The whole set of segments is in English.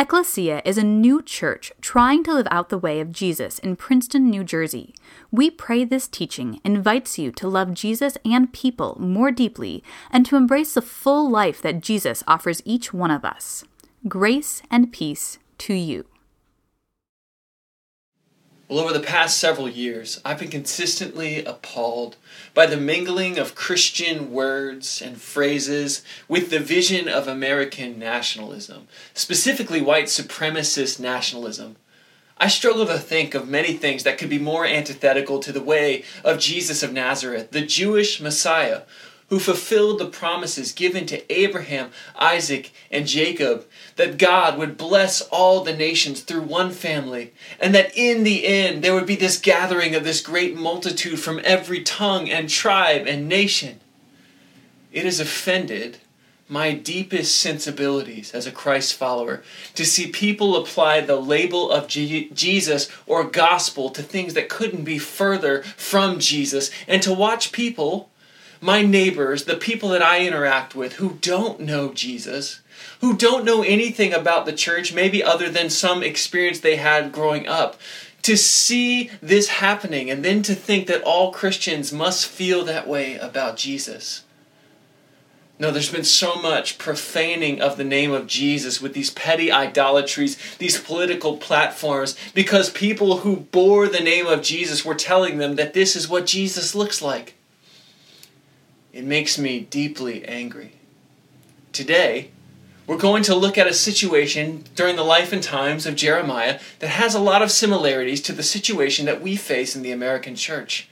Ecclesia is a new church trying to live out the way of Jesus in Princeton, New Jersey. We pray this teaching invites you to love Jesus and people more deeply and to embrace the full life that Jesus offers each one of us. Grace and peace to you. Well, over the past several years, I've been consistently appalled by the mingling of Christian words and phrases with the vision of American nationalism, specifically white supremacist nationalism. I struggle to think of many things that could be more antithetical to the way of Jesus of Nazareth, the Jewish Messiah, who fulfilled the promises given to Abraham, Isaac, and Jacob that God would bless all the nations through one family, and that in the end there would be this gathering of this great multitude from every tongue and tribe and nation. It has offended my deepest sensibilities as a Christ follower to see people apply the label of G- Jesus or gospel to things that couldn't be further from Jesus, and to watch people my neighbors, the people that I interact with who don't know Jesus, who don't know anything about the church, maybe other than some experience they had growing up, to see this happening and then to think that all Christians must feel that way about Jesus. No, there's been so much profaning of the name of Jesus with these petty idolatries, these political platforms, because people who bore the name of Jesus were telling them that this is what Jesus looks like. It makes me deeply angry. Today, we're going to look at a situation during the life and times of Jeremiah that has a lot of similarities to the situation that we face in the American church.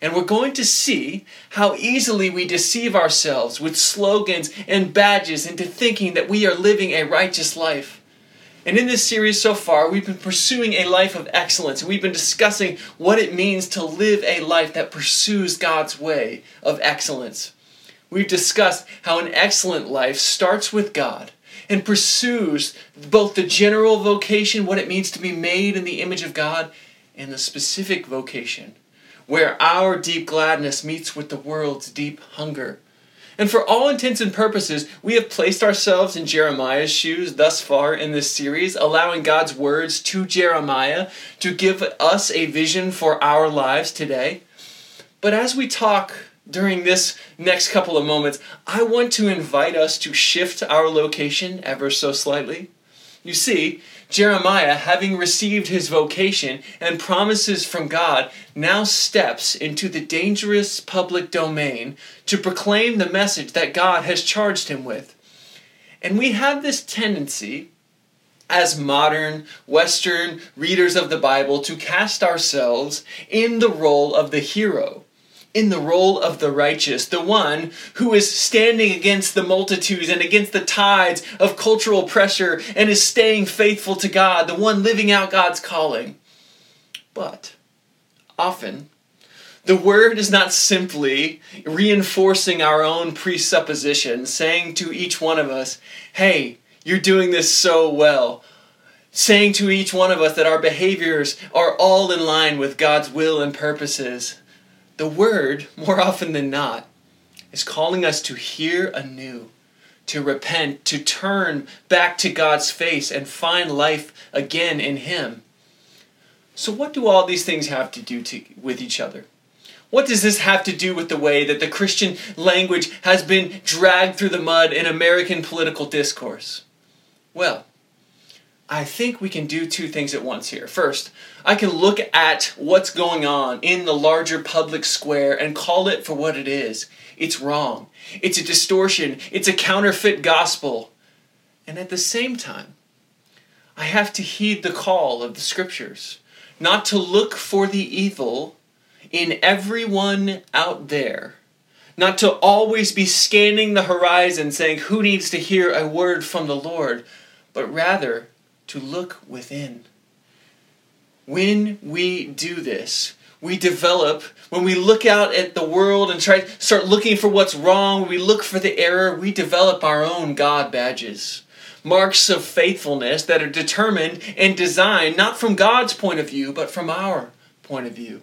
And we're going to see how easily we deceive ourselves with slogans and badges into thinking that we are living a righteous life. And in this series so far, we've been pursuing a life of excellence. We've been discussing what it means to live a life that pursues God's way of excellence. We've discussed how an excellent life starts with God and pursues both the general vocation, what it means to be made in the image of God, and the specific vocation, where our deep gladness meets with the world's deep hunger and for all intents and purposes, we have placed ourselves in Jeremiah's shoes thus far in this series, allowing God's words to Jeremiah to give us a vision for our lives today. But as we talk during this next couple of moments, I want to invite us to shift our location ever so slightly. You see, Jeremiah, having received his vocation and promises from God, now steps into the dangerous public domain to proclaim the message that God has charged him with. And we have this tendency, as modern Western readers of the Bible, to cast ourselves in the role of the hero in the role of the righteous, the one who is standing against the multitudes and against the tides of cultural pressure and is staying faithful to God, the one living out God's calling. But often, the word is not simply reinforcing our own presuppositions, saying to each one of us, hey, you're doing this so well. Saying to each one of us that our behaviors are all in line with God's will and purposes the Word, more often than not, is calling us to hear anew, to repent, to turn back to God's face and find life again in Him. So, what do all these things have to do to, with each other? What does this have to do with the way that the Christian language has been dragged through the mud in American political discourse? Well, I think we can do two things at once here. First, I can look at what's going on in the larger public square and call it for what it is. It's wrong. It's a distortion. It's a counterfeit gospel. And at the same time, I have to heed the call of the scriptures, not to look for the evil in everyone out there, not to always be scanning the horizon saying, Who needs to hear a word from the Lord? but rather to look within. When we do this, we develop, when we look out at the world and try start looking for what's wrong, we look for the error, we develop our own God badges. Marks of faithfulness that are determined and designed not from God's point of view, but from our point of view.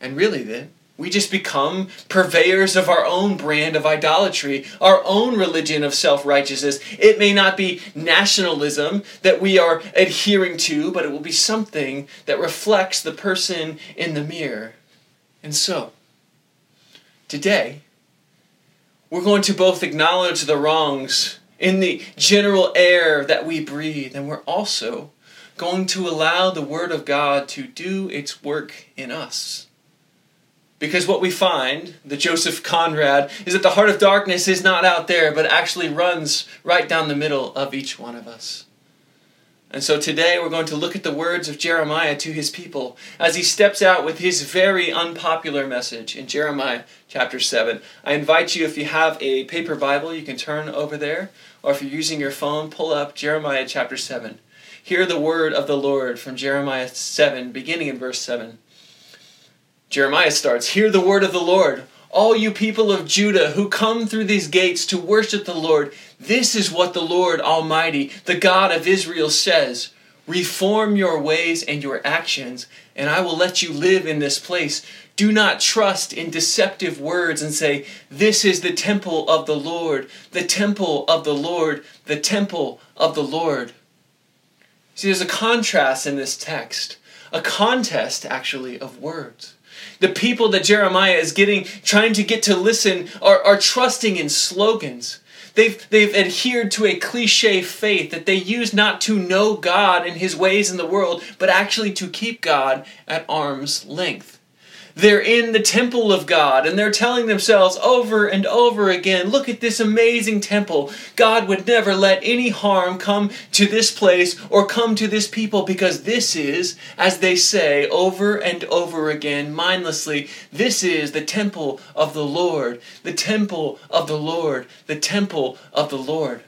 And really, then, we just become purveyors of our own brand of idolatry, our own religion of self righteousness. It may not be nationalism that we are adhering to, but it will be something that reflects the person in the mirror. And so, today, we're going to both acknowledge the wrongs in the general air that we breathe, and we're also going to allow the Word of God to do its work in us. Because what we find, the Joseph Conrad, is that the heart of darkness is not out there, but actually runs right down the middle of each one of us. And so today we're going to look at the words of Jeremiah to his people as he steps out with his very unpopular message in Jeremiah chapter 7. I invite you, if you have a paper Bible, you can turn over there, or if you're using your phone, pull up Jeremiah chapter 7. Hear the word of the Lord from Jeremiah 7, beginning in verse 7. Jeremiah starts Hear the word of the Lord, all you people of Judah who come through these gates to worship the Lord. This is what the Lord Almighty, the God of Israel, says Reform your ways and your actions, and I will let you live in this place. Do not trust in deceptive words and say, This is the temple of the Lord, the temple of the Lord, the temple of the Lord. See, there's a contrast in this text, a contest actually of words. The people that Jeremiah is getting, trying to get to listen, are, are trusting in slogans. They've, they've adhered to a cliche faith that they use not to know God and His ways in the world, but actually to keep God at arm's length. They're in the temple of God and they're telling themselves over and over again look at this amazing temple. God would never let any harm come to this place or come to this people because this is, as they say over and over again mindlessly, this is the temple of the Lord, the temple of the Lord, the temple of the Lord.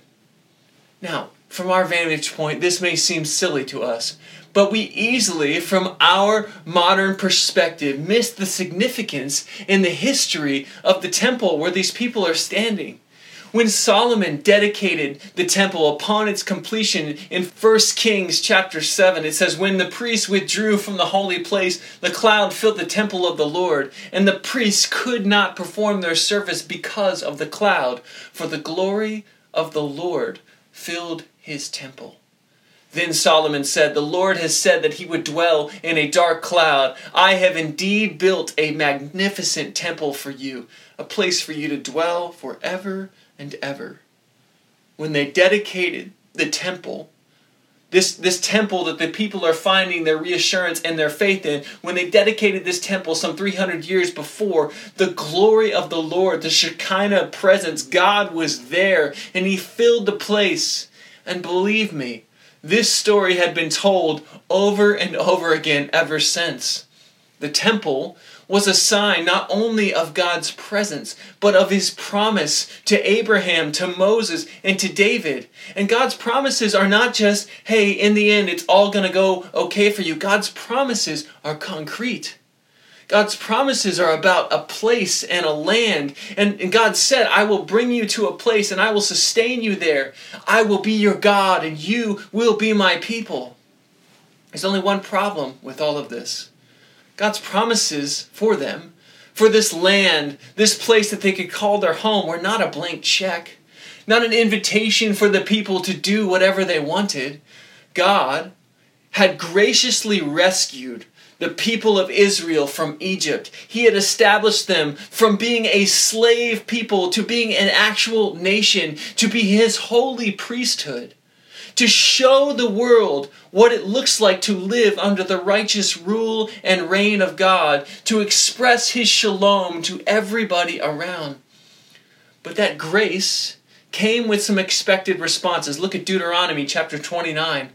Now, from our vantage point, this may seem silly to us, but we easily, from our modern perspective, miss the significance in the history of the temple where these people are standing. When Solomon dedicated the temple upon its completion in 1 Kings chapter 7, it says, When the priests withdrew from the holy place, the cloud filled the temple of the Lord, and the priests could not perform their service because of the cloud, for the glory of the Lord filled his temple. Then Solomon said, The Lord has said that he would dwell in a dark cloud. I have indeed built a magnificent temple for you, a place for you to dwell forever and ever. When they dedicated the temple, this, this temple that the people are finding their reassurance and their faith in, when they dedicated this temple some 300 years before, the glory of the Lord, the Shekinah presence, God was there and He filled the place. And believe me, this story had been told over and over again ever since. The temple was a sign not only of God's presence, but of his promise to Abraham, to Moses, and to David. And God's promises are not just, hey, in the end, it's all going to go okay for you. God's promises are concrete. God's promises are about a place and a land. And, and, God said, I will bring you to a place and I will sustain you there. I will be your God and you will be my people. There's only one problem with all of this God's promises for them, for this land, this place that they could call their home, were not a blank check, not an invitation for the people to do whatever they wanted. God had graciously rescued the people of Israel from Egypt. He had established them from being a slave people to being an actual nation, to be his holy priesthood, to show the world what it looks like to live under the righteous rule and reign of God, to express his shalom to everybody around. But that grace came with some expected responses. Look at Deuteronomy chapter 29.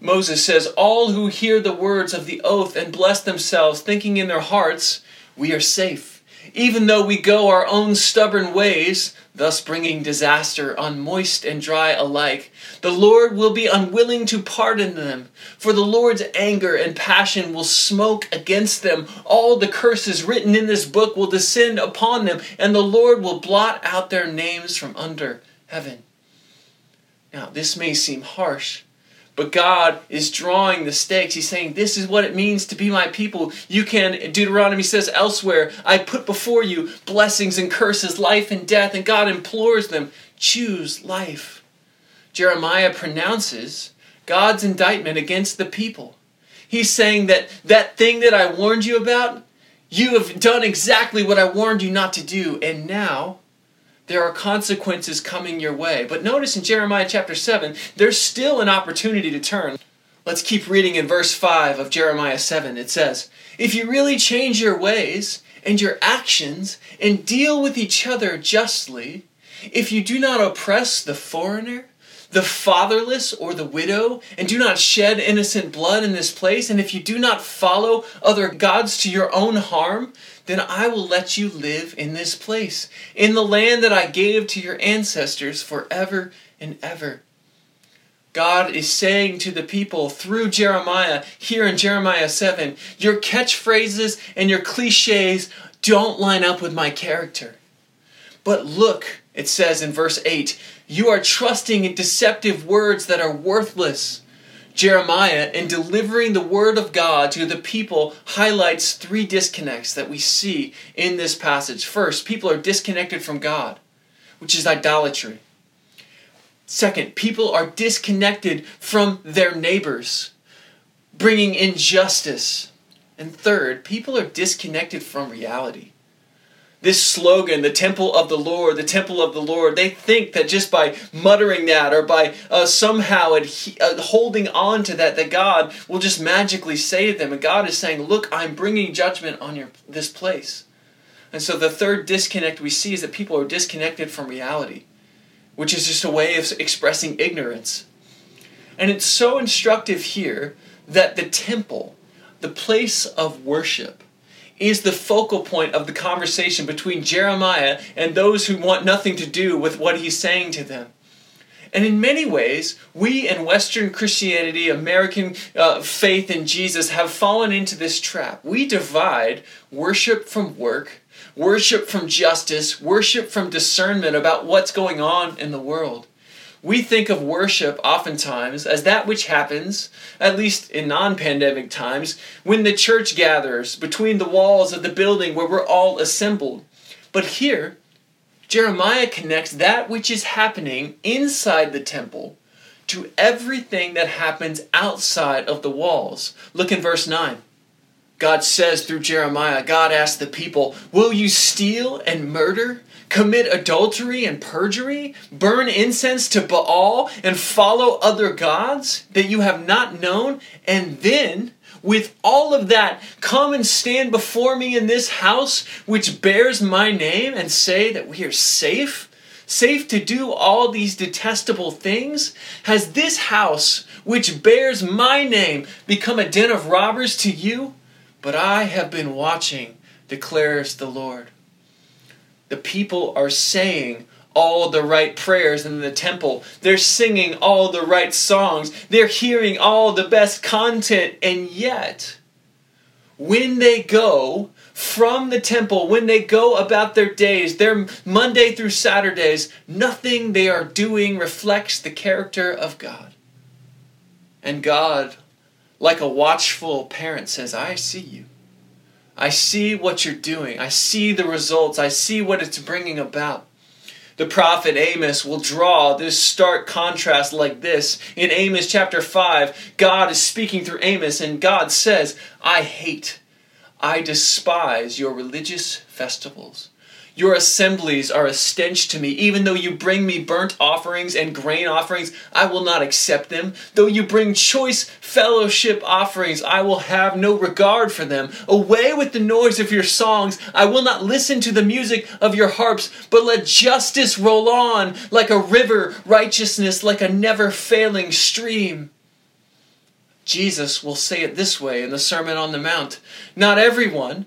Moses says, All who hear the words of the oath and bless themselves, thinking in their hearts, We are safe, even though we go our own stubborn ways, thus bringing disaster on moist and dry alike. The Lord will be unwilling to pardon them, for the Lord's anger and passion will smoke against them. All the curses written in this book will descend upon them, and the Lord will blot out their names from under heaven. Now, this may seem harsh But God is drawing the stakes. He's saying, This is what it means to be my people. You can, Deuteronomy says elsewhere, I put before you blessings and curses, life and death, and God implores them, choose life. Jeremiah pronounces God's indictment against the people. He's saying that that thing that I warned you about, you have done exactly what I warned you not to do, and now there are consequences coming your way. But notice in Jeremiah chapter 7, there's still an opportunity to turn. Let's keep reading in verse 5 of Jeremiah 7. It says, If you really change your ways and your actions and deal with each other justly, if you do not oppress the foreigner, the fatherless or the widow, and do not shed innocent blood in this place, and if you do not follow other gods to your own harm, then I will let you live in this place, in the land that I gave to your ancestors forever and ever. God is saying to the people through Jeremiah, here in Jeremiah 7, your catchphrases and your cliches don't line up with my character. But look, it says in verse 8, you are trusting in deceptive words that are worthless. Jeremiah, in delivering the word of God to the people, highlights three disconnects that we see in this passage. First, people are disconnected from God, which is idolatry. Second, people are disconnected from their neighbors, bringing injustice. And third, people are disconnected from reality this slogan, the temple of the Lord, the temple of the Lord, they think that just by muttering that or by uh, somehow adhe- uh, holding on to that, that God will just magically save them. And God is saying, Look, I'm bringing judgment on your, this place. And so the third disconnect we see is that people are disconnected from reality, which is just a way of expressing ignorance. And it's so instructive here that the temple, the place of worship, is the focal point of the conversation between Jeremiah and those who want nothing to do with what he's saying to them. And in many ways, we in Western Christianity, American uh, faith in Jesus, have fallen into this trap. We divide worship from work, worship from justice, worship from discernment about what's going on in the world we think of worship oftentimes as that which happens, at least in non pandemic times, when the church gathers between the walls of the building where we're all assembled. But here, Jeremiah connects that which is happening inside the temple to everything that happens outside of the walls. Look in verse 9. God says through Jeremiah, God asked the people, Will you steal and murder? Commit adultery and perjury, burn incense to Baal, and follow other gods that you have not known, and then, with all of that, come and stand before me in this house which bears my name and say that we are safe? Safe to do all these detestable things? Has this house, which bears my name, become a den of robbers to you? But I have been watching, declares the Lord the people are saying all the right prayers in the temple. They're singing all the right songs. They're hearing all the best content. And yet, when they go from the temple, when they go about their days, their Monday through Saturdays, nothing they are doing reflects the character of God. And God, like a watchful parent, says, I see you. I see what you're doing. I see the results. I see what it's bringing about. The prophet Amos will draw this stark contrast like this. In Amos chapter 5, God is speaking through Amos, and God says, I hate, I despise your religious festivals. Your assemblies are a stench to me. Even though you bring me burnt offerings and grain offerings, I will not accept them. Though you bring choice fellowship offerings, I will have no regard for them. Away with the noise of your songs. I will not listen to the music of your harps, but let justice roll on like a river, righteousness like a never failing stream. Jesus will say it this way in the Sermon on the Mount Not everyone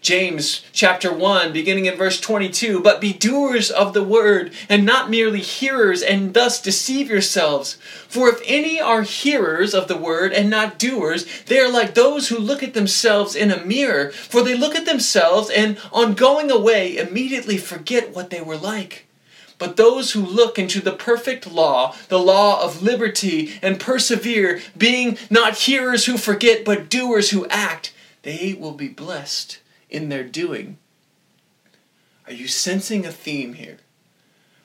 James chapter 1, beginning in verse 22 But be doers of the word, and not merely hearers, and thus deceive yourselves. For if any are hearers of the word and not doers, they are like those who look at themselves in a mirror. For they look at themselves, and on going away, immediately forget what they were like. But those who look into the perfect law, the law of liberty, and persevere, being not hearers who forget, but doers who act, they will be blessed in their doing. Are you sensing a theme here?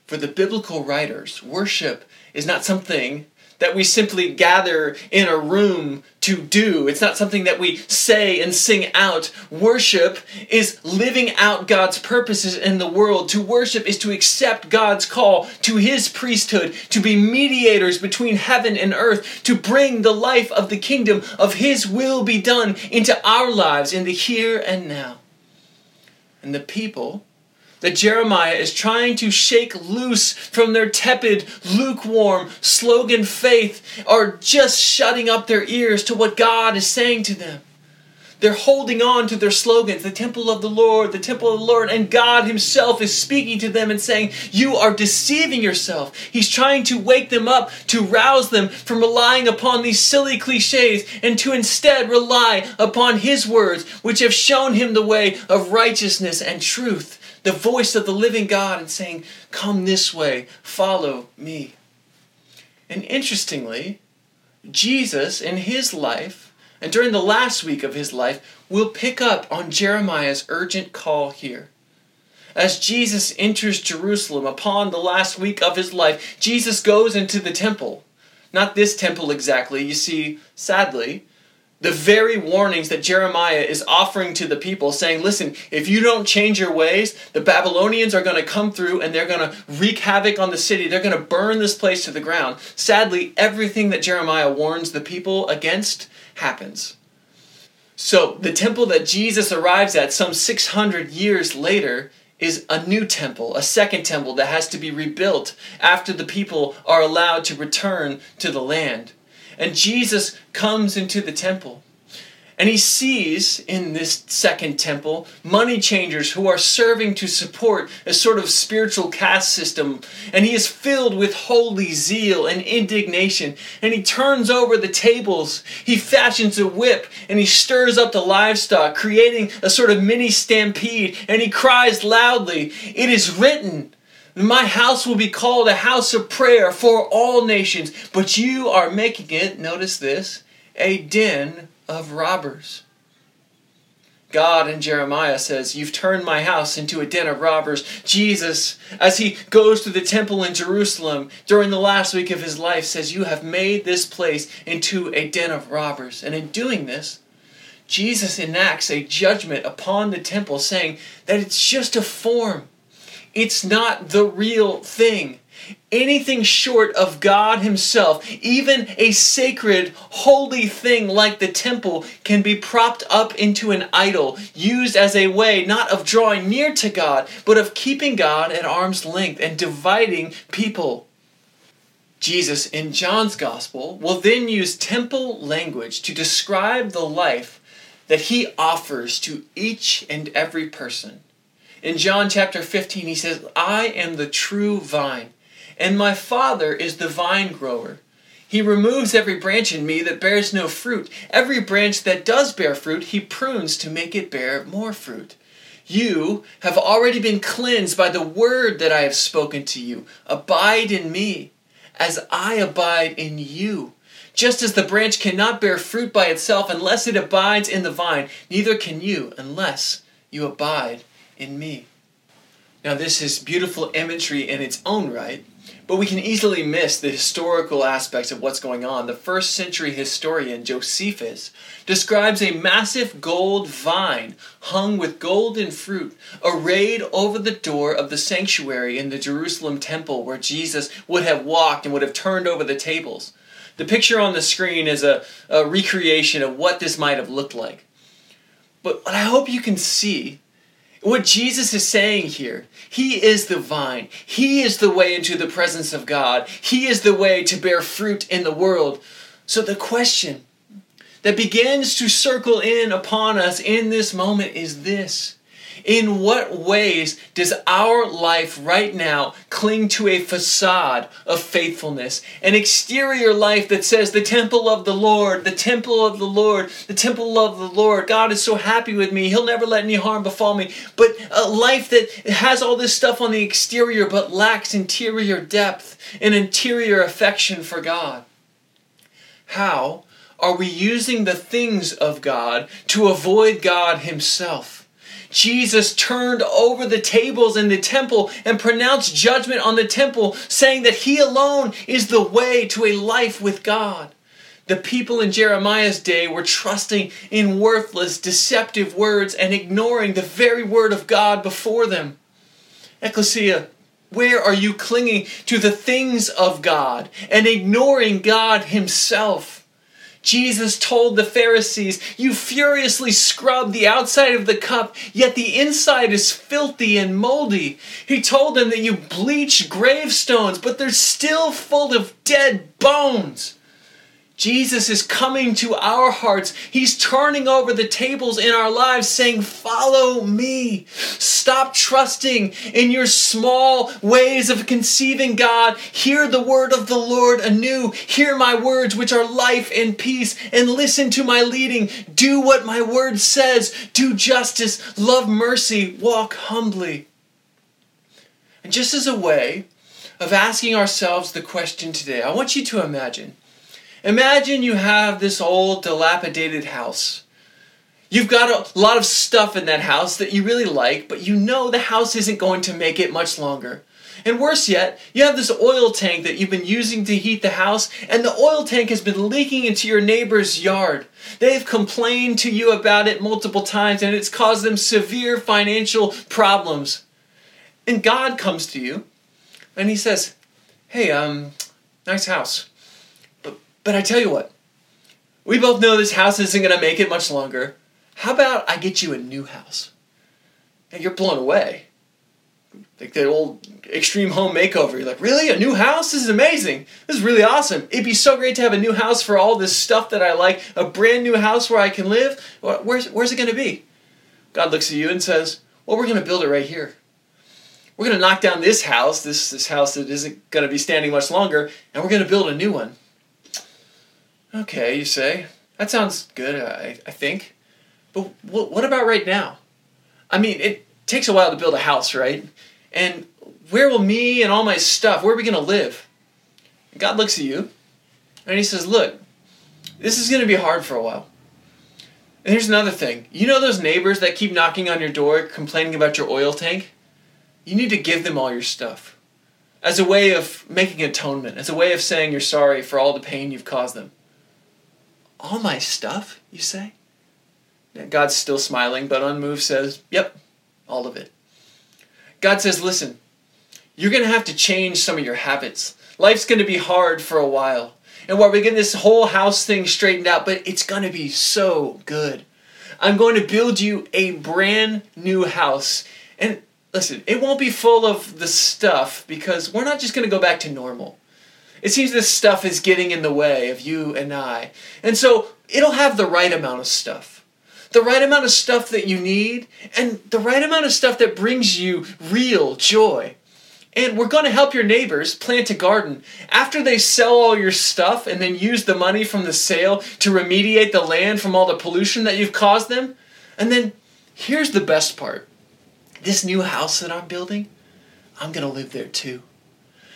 For the biblical writers, worship is not something that we simply gather in a room to do. It's not something that we say and sing out. Worship is living out God's purposes in the world. To worship is to accept God's call to His priesthood, to be mediators between heaven and earth, to bring the life of the kingdom of His will be done into our lives in the here and now. And the people that Jeremiah is trying to shake loose from their tepid, lukewarm, slogan faith are just shutting up their ears to what God is saying to them. They're holding on to their slogans, the temple of the Lord, the temple of the Lord, and God Himself is speaking to them and saying, You are deceiving yourself. He's trying to wake them up, to rouse them from relying upon these silly cliches, and to instead rely upon His words, which have shown Him the way of righteousness and truth the voice of the living God and saying, Come this way, follow me. And interestingly, Jesus in his life, and during the last week of his life, will pick up on Jeremiah's urgent call here. As Jesus enters Jerusalem upon the last week of his life, Jesus goes into the temple. Not this temple exactly. You see, sadly, the very warnings that Jeremiah is offering to the people, saying, Listen, if you don't change your ways, the Babylonians are going to come through and they're going to wreak havoc on the city. They're going to burn this place to the ground. Sadly, everything that Jeremiah warns the people against happens. So, the temple that Jesus arrives at some 600 years later is a new temple, a second temple that has to be rebuilt after the people are allowed to return to the land. And Jesus comes into the temple. And he sees in this second temple money changers who are serving to support a sort of spiritual caste system. And he is filled with holy zeal and indignation. And he turns over the tables. He fashions a whip and he stirs up the livestock, creating a sort of mini stampede. And he cries loudly, It is written. My house will be called a house of prayer for all nations, but you are making it, notice this, a den of robbers. God in Jeremiah says, You've turned my house into a den of robbers. Jesus, as he goes to the temple in Jerusalem during the last week of his life, says, You have made this place into a den of robbers. And in doing this, Jesus enacts a judgment upon the temple, saying that it's just a form. It's not the real thing. Anything short of God Himself, even a sacred, holy thing like the temple, can be propped up into an idol, used as a way not of drawing near to God, but of keeping God at arm's length and dividing people. Jesus, in John's Gospel, will then use temple language to describe the life that He offers to each and every person. In John chapter 15, he says, I am the true vine, and my Father is the vine grower. He removes every branch in me that bears no fruit. Every branch that does bear fruit, he prunes to make it bear more fruit. You have already been cleansed by the word that I have spoken to you. Abide in me, as I abide in you. Just as the branch cannot bear fruit by itself unless it abides in the vine, neither can you unless you abide in me. Now, this is beautiful imagery in its own right, but we can easily miss the historical aspects of what's going on. The first century historian Josephus describes a massive gold vine hung with golden fruit arrayed over the door of the sanctuary in the Jerusalem temple where Jesus would have walked and would have turned over the tables. The picture on the screen is a, a recreation of what this might have looked like. But what I hope you can see what Jesus is saying here, He is the vine. He is the way into the presence of God. He is the way to bear fruit in the world. So the question that begins to circle in upon us in this moment is this. In what ways does our life right now cling to a facade of faithfulness? An exterior life that says, The temple of the Lord, the temple of the Lord, the temple of the Lord. God is so happy with me. He'll never let any harm befall me. But a life that has all this stuff on the exterior but lacks interior depth and interior affection for God. How are we using the things of God to avoid God Himself? Jesus turned over the tables in the temple and pronounced judgment on the temple, saying that he alone is the way to a life with God. The people in Jeremiah's day were trusting in worthless, deceptive words and ignoring the very word of God before them. Ecclesia, where are you clinging to the things of God and ignoring God Himself? Jesus told the Pharisees, You furiously scrub the outside of the cup, yet the inside is filthy and moldy. He told them that you bleach gravestones, but they're still full of dead bones. Jesus is coming to our hearts. He's turning over the tables in our lives, saying, Follow me. Stop trusting in your small ways of conceiving God. Hear the word of the Lord anew. Hear my words, which are life and peace, and listen to my leading. Do what my word says. Do justice, love mercy, walk humbly. And just as a way of asking ourselves the question today, I want you to imagine Imagine you have this old dilapidated house. You've got a lot of stuff in that house that you really like, but you know the house isn't going to make it much longer. And worse yet, you have this oil tank that you've been using to heat the house, and the oil tank has been leaking into your neighbor's yard. They've complained to you about it multiple times, and it's caused them severe financial problems. And God comes to you, and He says, Hey, um, nice house. But I tell you what, we both know this house isn't going to make it much longer. How about I get you a new house? And you're blown away. Like that old extreme home makeover. You're like, really? A new house? This is amazing. This is really awesome. It'd be so great to have a new house for all this stuff that I like. A brand new house where I can live. Where's, where's it going to be? God looks at you and says, well, we're going to build it right here. We're going to knock down this house, this, this house that isn't going to be standing much longer, and we're going to build a new one. Okay, you say. That sounds good, I, I think. But what, what about right now? I mean, it takes a while to build a house, right? And where will me and all my stuff, where are we going to live? God looks at you and he says, Look, this is going to be hard for a while. And here's another thing. You know those neighbors that keep knocking on your door complaining about your oil tank? You need to give them all your stuff as a way of making atonement, as a way of saying you're sorry for all the pain you've caused them. All my stuff, you say? God's still smiling, but unmoved says, Yep, all of it. God says, Listen, you're going to have to change some of your habits. Life's going to be hard for a while. And while we're getting this whole house thing straightened out, but it's going to be so good. I'm going to build you a brand new house. And listen, it won't be full of the stuff because we're not just going to go back to normal. It seems this stuff is getting in the way of you and I. And so it'll have the right amount of stuff. The right amount of stuff that you need, and the right amount of stuff that brings you real joy. And we're going to help your neighbors plant a garden. After they sell all your stuff and then use the money from the sale to remediate the land from all the pollution that you've caused them. And then here's the best part this new house that I'm building, I'm going to live there too.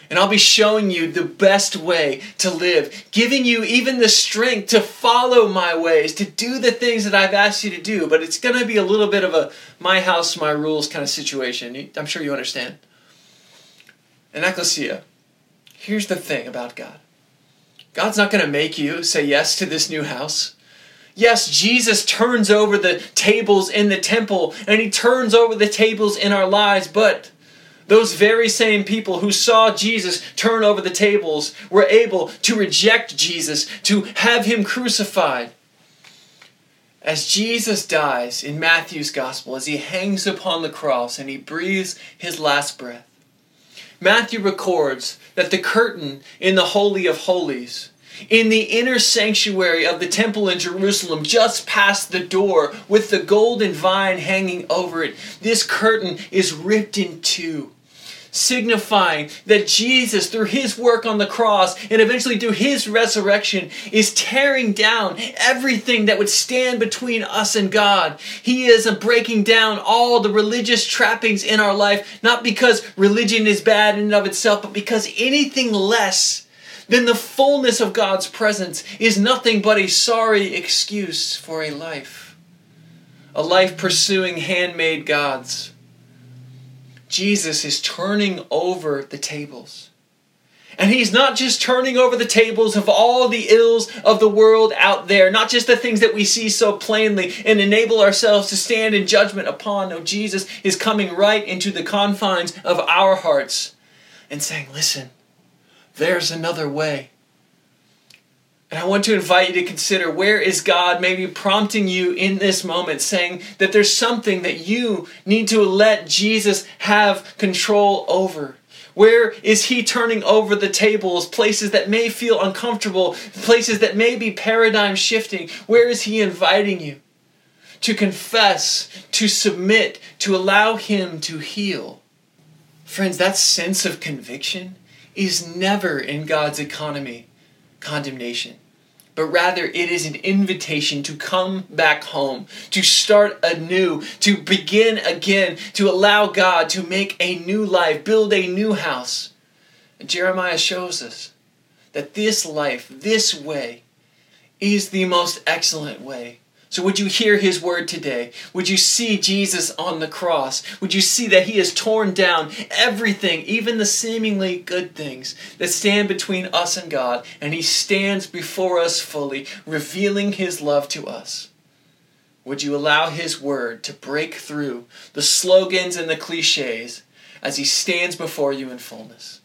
And I'll be showing you the best way to live, giving you even the strength to follow my ways, to do the things that I've asked you to do. But it's going to be a little bit of a my house, my rules kind of situation. I'm sure you understand. And Ecclesia, here's the thing about God God's not going to make you say yes to this new house. Yes, Jesus turns over the tables in the temple and he turns over the tables in our lives, but those very same people who saw Jesus turn over the tables were able to reject Jesus, to have him crucified. As Jesus dies in Matthew's gospel, as he hangs upon the cross and he breathes his last breath, Matthew records that the curtain in the Holy of Holies in the inner sanctuary of the temple in Jerusalem, just past the door, with the golden vine hanging over it, this curtain is ripped in two, signifying that Jesus, through his work on the cross and eventually through his resurrection, is tearing down everything that would stand between us and God. He is breaking down all the religious trappings in our life, not because religion is bad in and of itself, but because anything less then the fullness of God's presence is nothing but a sorry excuse for a life. A life pursuing handmade gods. Jesus is turning over the tables. And he's not just turning over the tables of all the ills of the world out there, not just the things that we see so plainly and enable ourselves to stand in judgment upon. No, Jesus is coming right into the confines of our hearts and saying, Listen, there's another way. And I want to invite you to consider where is God maybe prompting you in this moment, saying that there's something that you need to let Jesus have control over. Where is He turning over the tables, places that may feel uncomfortable, places that may be paradigm shifting? Where is He inviting you to confess, to submit, to allow Him to heal? Friends, that sense of conviction is never in God's economy condemnation, but rather it is an invitation to come back home, to start anew, to begin again, to allow God to make a new life, build a new house. And Jeremiah shows us that this life, this way, is the most excellent way. So, would you hear his word today? Would you see Jesus on the cross? Would you see that he has torn down everything, even the seemingly good things that stand between us and God, and he stands before us fully, revealing his love to us? Would you allow his word to break through the slogans and the cliches as he stands before you in fullness?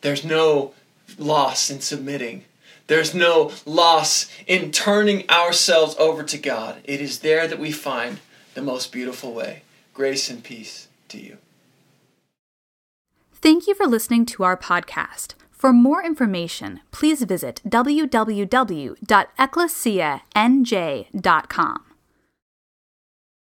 There's no loss in submitting there's no loss in turning ourselves over to God. It is there that we find the most beautiful way. Grace and peace to you. Thank you for listening to our podcast. For more information, please visit www.ecclesianj.com.